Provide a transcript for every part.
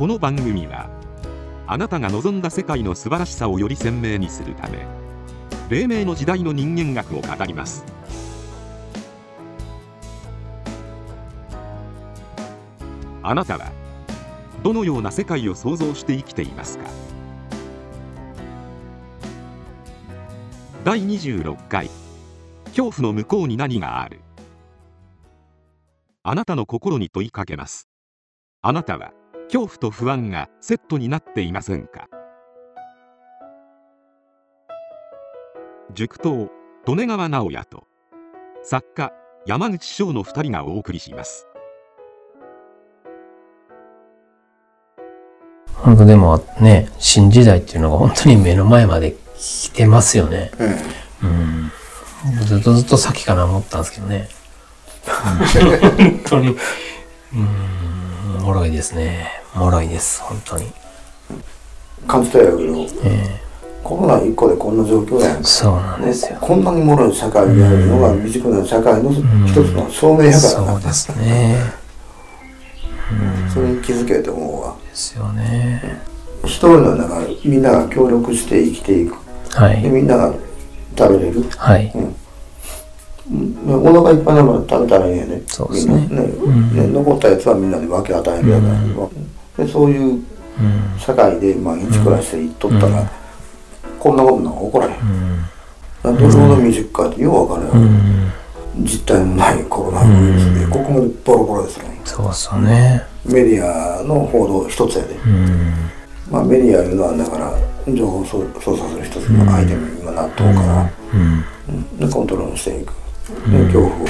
この番組はあなたが望んだ世界の素晴らしさをより鮮明にするため黎明の時代の人間学を語ります。あなたはどのような世界を想像して生きていますか？第26回恐怖の向こうに何がある？あなたの心に問いかけます。あなたは恐怖と不安がセットになっていませんか？塾頭利根川直也と作家山口翔の2人がお送りします。本当でもね新時代っていうのが本当に目の前まで来てますよね。うん、ずっとずっと先かな思ったんですけどね、う ん本当に。うん。もろいですねもろいです本当に。感じたやけどえコロナ一個でこんな状況やんそうなんですよ。こんなにもろい社会にあるのが未熟な社会の一つの証明やから。なそうですね。それに気づけと思うわ。ですよね。一人の中でみんなが協力して生きていく。はい。でみんなが食べれる。はい。うん。お腹いっぱいなもの食べたらいいよね。そうですね。みんなね。で残ったやつはみんなで分け与えるやか。ら、でそういううん。社会で毎日暮らしていっとったら、こんなことなんか起こらへん、うん。どれほど未熟かってよう分からん、うん。実体のないコロナウイルスで、ここまでボロボロですよそうっすよね。メディアの報道一つやで、うん。まあメディアいうのはだから情報操操作する一つのアイテムに今なっとうから、でコントロールしていく。で恐怖を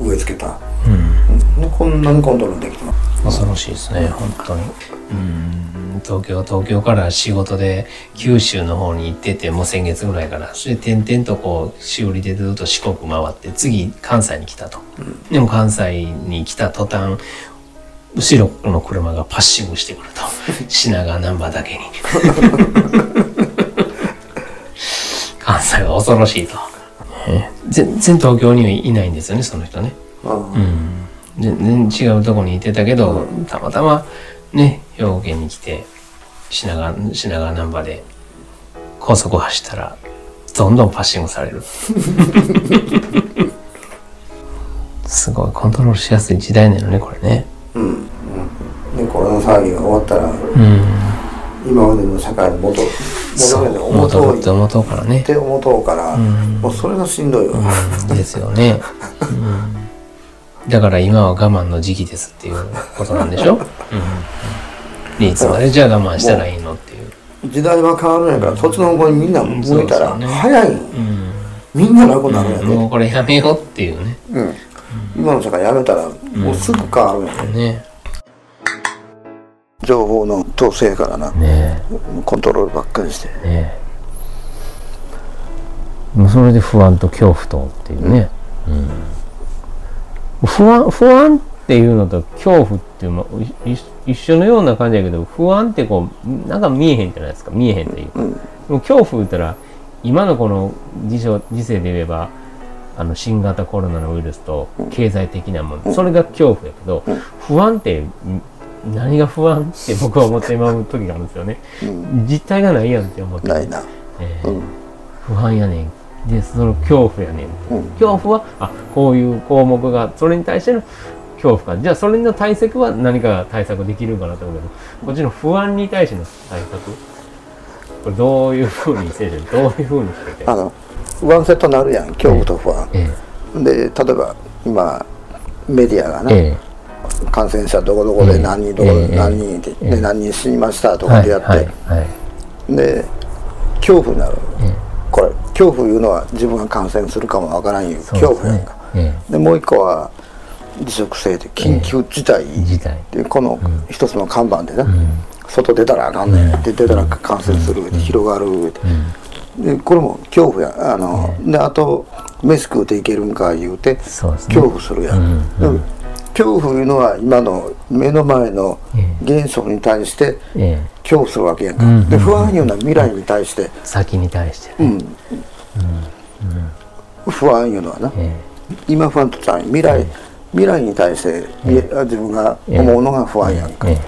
植え付けた、うん。こんなにコントロールできてます恐ろしいですね本当に。うん。東京東京から仕事で九州の方に行っててもう先月ぐらいから。それで点々とこうしおりでずっと四国回って次関西に来たと、でも関西に来た途端後ろの車がパッシングしてくると。品川ナンバーだけに。関西は恐ろしいと、ね。全然東京にはいないんですよねその人ね。あうん、全然違うとこにいてたけど、たまたまね兵庫県に来て品川品川難波で高速を走ったらどんどんパッシングされる。すごいコントロールしやすい時代なのねこれね。うん。うんでコロナ騒ぎが終わったらうん。今までの社会に戻戻戻るって思とうからね。って思とうから、ん。もうそれがしんどいわ、うん。ですよね、うん、だから今は我慢の時期ですっていうことなんでしょ、うん、いつまでじゃあ我慢したらいいのっていう。時代は変わるんやからそっちの方向にみんな向いたら早い。ん、うん。みんな楽になるんやね、もうこれやめようっていうね。うん。今の社会やめたらもうすぐ変わるんやね、ね。情報の統制からな。ね。コントロールばっかりして。えね。えもうそれで不安と恐怖とっていうね。うん不安、不安っていうのと恐怖っていうの一一緒のような感じやけど、不安ってこう、なんか見えへんじゃないですか。見えへんというか。うん。でも恐怖言ったら、今のこの時象時世で言えば、あの新型コロナのウイルスと経済的なもの、それが恐怖やけど、不安ってん何が不安って僕は思ってまう時があるんですよね。うん。実体がないやんって思って、ないな。えー。うん。不安やねんでその恐怖やねん、うん。恐怖はあこういう項目がそれに対しての恐怖か。じゃあそれの対策は何か対策できるかなと思うけどこっちの不安に対しての対策？これどういうふうにせてどういうふうにしてて？あのワンセットになるやん恐怖と不安、えで例えば今メディアがな、ええ。感染者どこどこで何人どこええ。で何人で,、何人死にましたとかでやって、はいはい。で恐怖になる、恐怖いうのは自分が感染するかもわからんいうえ恐怖やんか。えでもう一個は自粛性で緊急事態っこの一つの看板でな、ん。外出たらあかんねん。って出たら感染する、広がるって、でこれも恐怖や。あの、であと飯食うていけるんか言うてね。恐怖するやん、うん恐怖いうのは今の目の前の現象に対してええ。恐怖するわけやんか、うんで不安いうのは未来に対して、先に対して。ね、うん。不安いうのはな、え今不安とったら未来、未来に対して、自分が思うのが不安やんか、え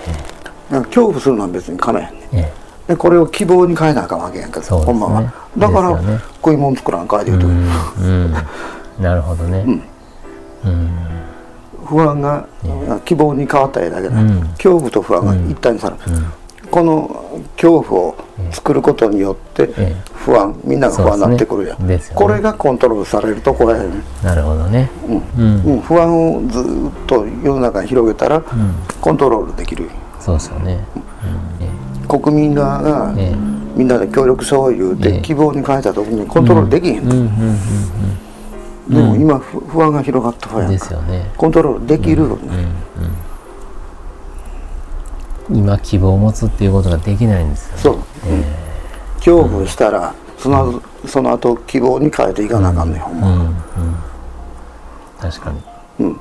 え。恐怖するのは別にかめへんねえでこれを希望に変えなあかんわけやんか、ほんまは。だから、ね。こういうもん作らんかいうと、なるほどね。うん不安が、希望に変わっただけだ、うん。恐怖と不安が一体にされる、この恐怖を作ることによってええ。不安みんなが不安になってくるやん、ね。ね。これがコントロールされるとこやねん、なるほどね。うん。うん、不安をずっと世の中に広げたら、コントロールできる。そうですよね。国民側が、ええ。みんなで協力しよう言うて、ええ。希望に変えた時にコントロールできへんの、うんうんでも今ふ不安が広がった方うんでやんか。すよね。コントロールできるのね、今希望を持つっていうことができないんですよね。そう、恐怖したらその,、その後希望に変えていかなあかんねん、ほんま。うんうん。確かに。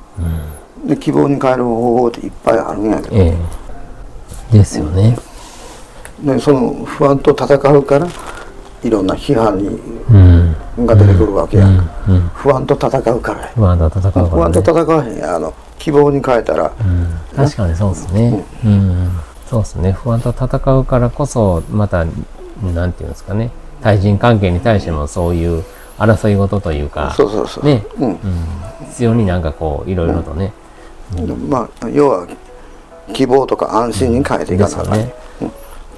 で希望に変える方法っていっぱいあるんやけど、ええ。ですよね。でその不安と戦うからいろんな批判にうんが出てくるわけや。んか、うん。不安と戦うから。や不安と戦うからね。不安と戦わへんやんあの希望に変えたら、うん。確かにそうですね。うん。そうですね。不安と戦うからこそ、また、なんていうんですかね。対人関係に対してもそういう争い事というか、そうそうそう、ね、うん。うん。必要になんかこう、いろいろとね。まあ要は希望とか安心に変えていかなあかん。ね。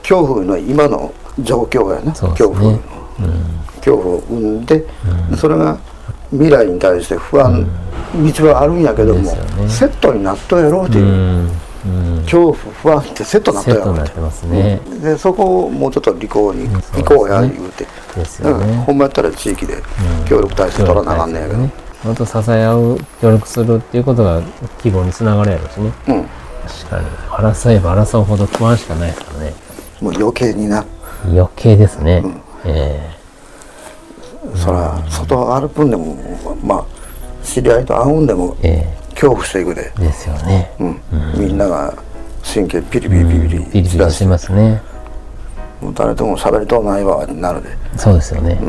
恐怖の今の状況やな、そうです恐怖。ね。恐怖を生んで、それが未来に対して不安、道はあるんやけども、ねセットになっとやろうってういう、ん。うん。恐怖不安ってセットになっとセットやろうっになっててますね。でそこをもうちょっと利口に行こうや言うて、ですだからよね。ほんまやったら地域で協力体制取らなあかんねんやけど、ね。本当支え合う、協力するっていうことが希望につながるやろうしね。うん、確かに。争えば争うほど不安しかないですからね。もう余計にな、余計ですね。えそら外歩くんでもまあ知り合いと会うんでもええ。恐怖していくで、えですよね。うん。みんなが神経ピリピリピリピリピリピリしてますね。もう誰とも喋りとうないわってなるで。そうですよね。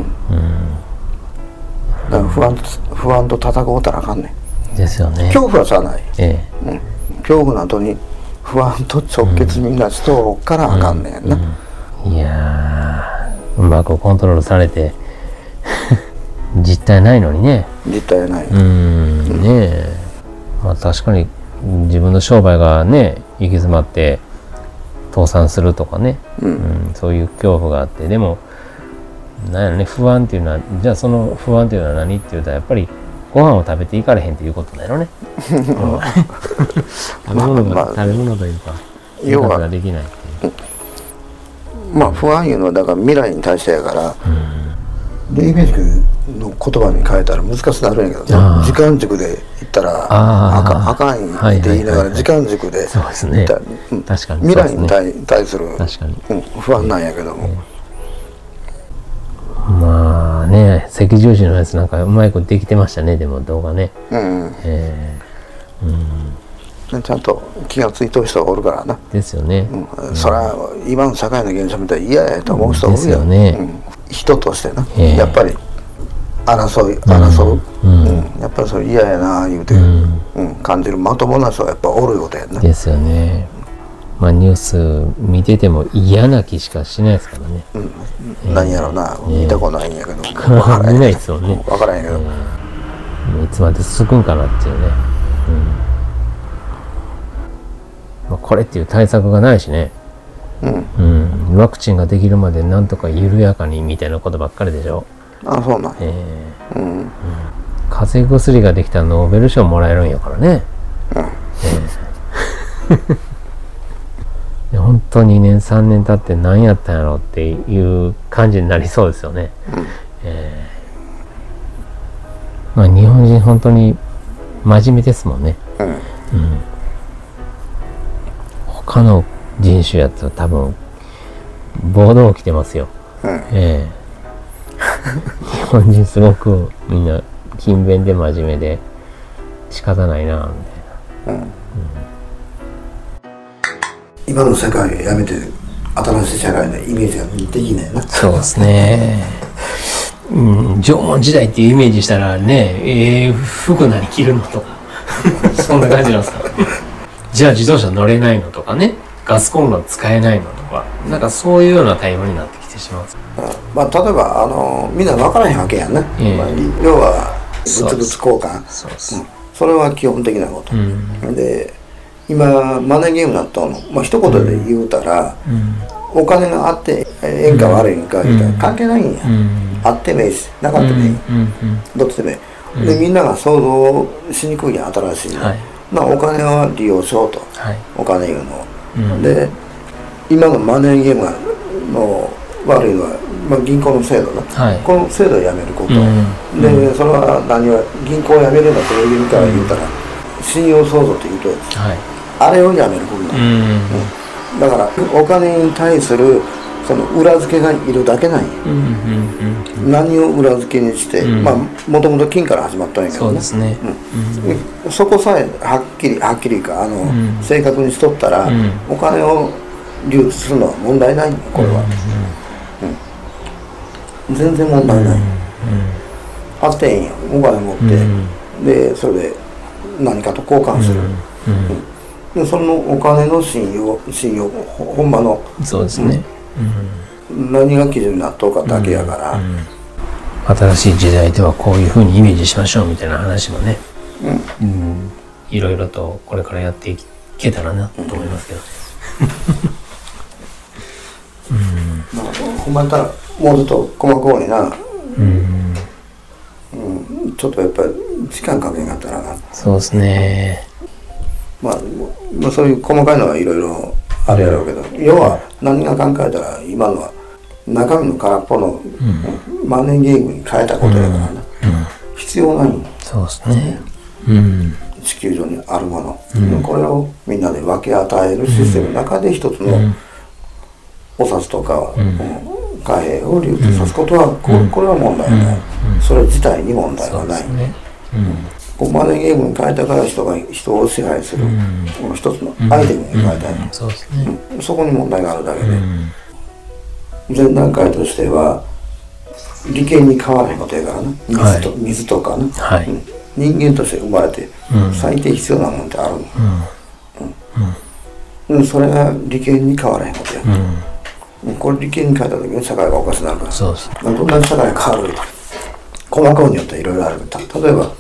だから不安と不安と戦うたらあかんねん。ですよね。恐怖はさない、えうん、恐怖の後に不安と直結みんなしとうからあかんねんな、えいやー、うまくコントロールされて、実体ないのにね。実態ない、うーん、ねえ。まあ確かに自分の商売がね、行き詰まって倒産するとかね、うんうんそういう恐怖があって、でも、なんやろね、不安っていうのは、じゃあその不安っていうのは何って言うと、やっぱりご飯を食べていかれへんっていうことだよね。うん食べ物が、まあまあ食べ物というか、生要は活ができないっていう。まあ不安いうのはだから未来に対してやから、黎明塾の言葉に変えたら難しくなるんやけどね時間軸で言ったらあかんあかんって言いながら時間軸でそうですね。言ったらうん確かに。未来に対対する確かに。うん不安なんやけども、まあね、赤十字のやつなんかうまいことできてましたね、でも動画ね。うんえでちゃんと気がついとる人がおるからな、ーですよね。うん。そら今の社会の現象みたいに嫌やと思う人おるですよよね。うん。人としてな、ええ。やっぱり争い争う、うん。うん。やっぱりそれ嫌やな言うて、うん。うん。感じるまともな人はやっぱおるようだよな。ですよね。まあニュース見てても嫌な気しかしないですからね。何やろな、見たことないんやけど、見分からへんないですよね。分からへんけど、いつまで続くんかなっていうね。うん。まあ、これっていう対策がないしね。うん。うん。ワクチンができるまでなんとか緩やかにみたいなことばっかりでしょ。あそうなんや。えー。うん。風邪薬ができたらノーベル賞もらえるんやからね。ええで本当2年3年経って何やったんやろっていう感じになりそうですよね。ええまあ日本人本当に真面目ですもんね。うん。他の人種やったら多分暴動起きてますよ。うん。ええ日本人すごくみんな勤勉で真面目で仕方ないなみたいな。今の世界をやめて新しい社会のイメージができないなそうですね。うん、縄文時代っていうイメージしたらね、ええ服何着るのとか、そんな感じなんですか。じゃあ自動車乗れないのとかね、ガスコンロ使えないのとかなんかそういうような対応になってきてしまうまあ例えばあのみんな分からへんわけやんね、ええ。まあ要は物々交換。そうです。うん。それは基本的なこと、うん。で今マネーゲームになったの、まあ一言で言うたら、うん。お金があってええんか悪いんか言うたら関係ないんや、うん。あってもいいしなかったもいい、うん。どっちでもいい、でみんなが想像しにくいやん新しい、はい。まあお金は利用しようと。はい。お金いうのを、うん。で今のマネーゲームがの悪いのは、まあ、銀行の制度な、はい。この制度をやめること、うん。でそれは何は銀行をやめるんだという意味から言うたら、信用創造というとはい。あれをやめることなの、うん。だからお金に対するその裏付けがいるだけなんや。うんうん何を裏付けにして、うん。まあもともと金から始まったんやけどね。そうですね。でそこさえはっきりはっきりかあの、ん。正確にしとったら、うん。お金を流通するのは問題ないこれは、うん全然問題ない、あってええんよお金持って、でそれで何かと交換する、でそのお金の信用信用ほほんまのそうですね。何が基準になっとうかだけやから、新しい時代ではこういうふうにイメージしましょうみたいな話もね。うん。いろいろとこれからやっていけたらなと思いますけど。まあ、ほんまたらもうちょっと細かいな、うん。うん、ちょっとやっぱり時間かけんかったらな。そうですね。まあ、まあ、そういう細かいのはいろいろあるやろうけど、要は何が考えたら今のは中身の空っぽの、マネーゲームに変えたことやからな、必要ないん。よそうですね。うん。地球上にあるもの、これをみんなで分け与えるシステムの中で一つのお札とか、うん。貨幣を流通さすことは、ここれは問題ない、それ自体に問題はない、ね。こうマネーゲームに変えたから人が人を支配する、この一つのアイテムに変えたい、そうですね。そこに問題があるだけで、前段階としては利権に変わらへんことやからな水と,、水とかな、はい。うん。人間として生まれて最低必要なもんってあるの、うん。それが利権に変わらへんことや、うんこれ利権に変えた時に社会がおかしくなる。からそう。ですどんな社会が変わる細かいによっていろいろある。た例えば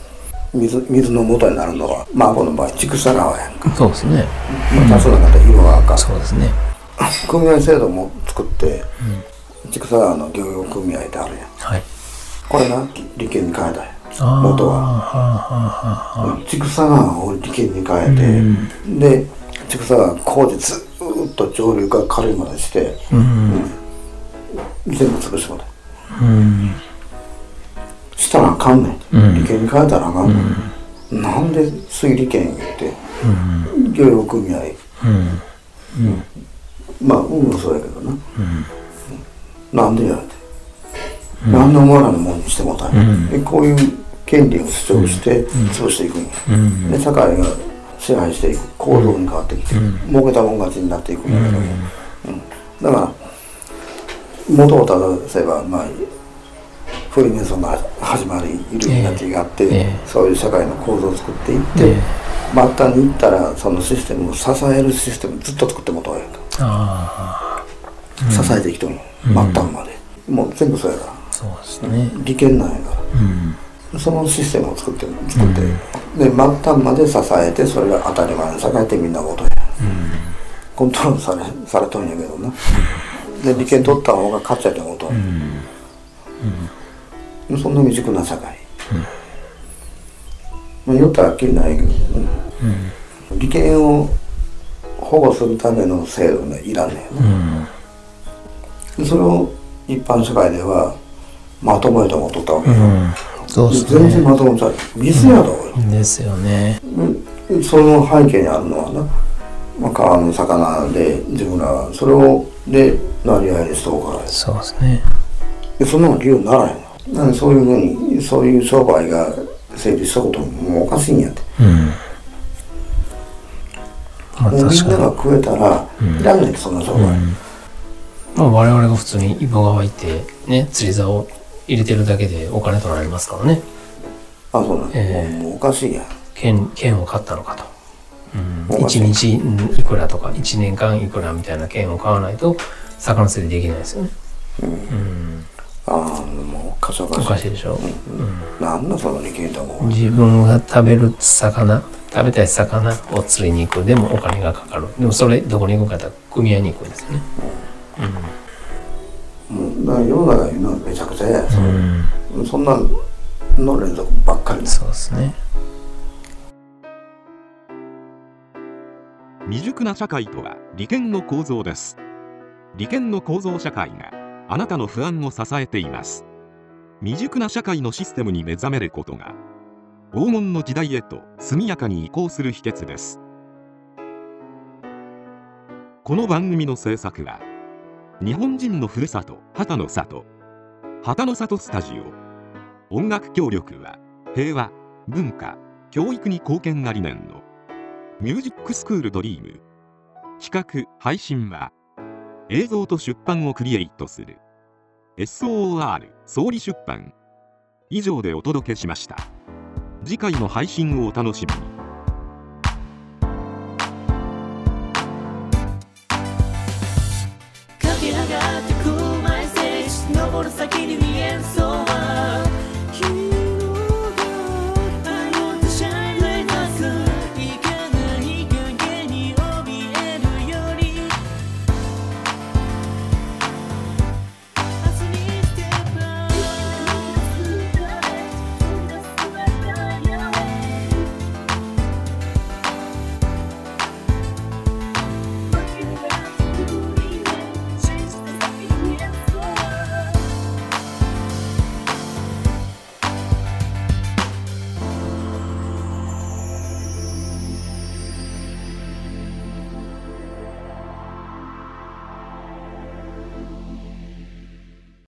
水水の元になるのはまあこの場合畜産川やんか、そうですね。まあ、多数の方色が赤そうですね。組合制度も作って、畜産川の漁業組合ってあるやん。はい。これが利権に変えたん。やあー元は。畜産川を利権に変えて、で畜産川工事ずーっと上流から下流までして、全部潰してもらううん。したらあかんねん、うん。利権に変えたらあかんねん、なんで水利権言って、漁業組合。うん。まあ運もそうやけどな、なんでやって、なんでお前らのもんにしてもたんや、でこういう権利を主張して潰していくんや、で社会が支配していく構造に変わってきて、儲けたもん勝ちになっていくんやけど、うん。だから元を正せばまあフリーメイソンが始まりイルミナティがあって、ええ。そういう社会の構造を作っていって、ええ。末端に行ったらそのシステムを支えるシステムずっと作ってもらおうやんかあ支えてきとん。よ、末端まで。もう全部そうやから。あそうですね。利権なんやから、そのシステムを作って作って、で末端まで支えてそれが当たり前に支えてみんなことや、コントロールされされとんやけどな、で利権取った方が勝っちゃうと。思うと、そんな未熟な社会、まあ、言ったらきりないけど、うん。利権を保護するための制度がいらんねんな、でそれを一般社会ではまともやと思っとったわけよ、うんそうです全然ねまともじゃない水やろ、ですよね。うん。その背景にあるのはな、まあ、川の魚で自分らはそれをでなり合いにしとうからそうですね。でそんなの理由にならへんの。なんでそういうふうにそういう商売が成立したこともおかしいんやって。うん。まあみんなが食えたら、いらんねんてそんな商売、まあ我々が普通にイボ川行ってね釣り竿を入れてるだけでお金取られますからね。あそうなん、ええ。もうもうおかしいや。ん剣剣を買ったのかと。うん、1日いくらとか1年間いくらみたいな券を買わないと魚釣りできないですよね。うん、うん。ああもうかしおかしい。おかしいでしょ、うん。うん、なんだその2件とも自分が食べる魚食べたい魚を釣りに行く。でもお金がかかる。でもそれどこに行くかって組合に行くんですよね。うん、うん、だから世の中いうのはめちゃくちゃや、うん、そんなの連続ばっかりそうですね。未熟な社会とは利権の構造です。利権の構造社会があなたの不安を支えています。未熟な社会のシステムに目覚めることが黄金の時代へと速やかに移行する秘訣です。この番組の制作は日本人のふるさと畑の里。畑の里スタジオ。音楽協力は平和文化教育に貢献が理念の。ミュージックスクールドリーム。企画配信は映像と出版をクリエイトする。SOR 総理出版。以上でお届けしました。次回の配信をお楽しみに。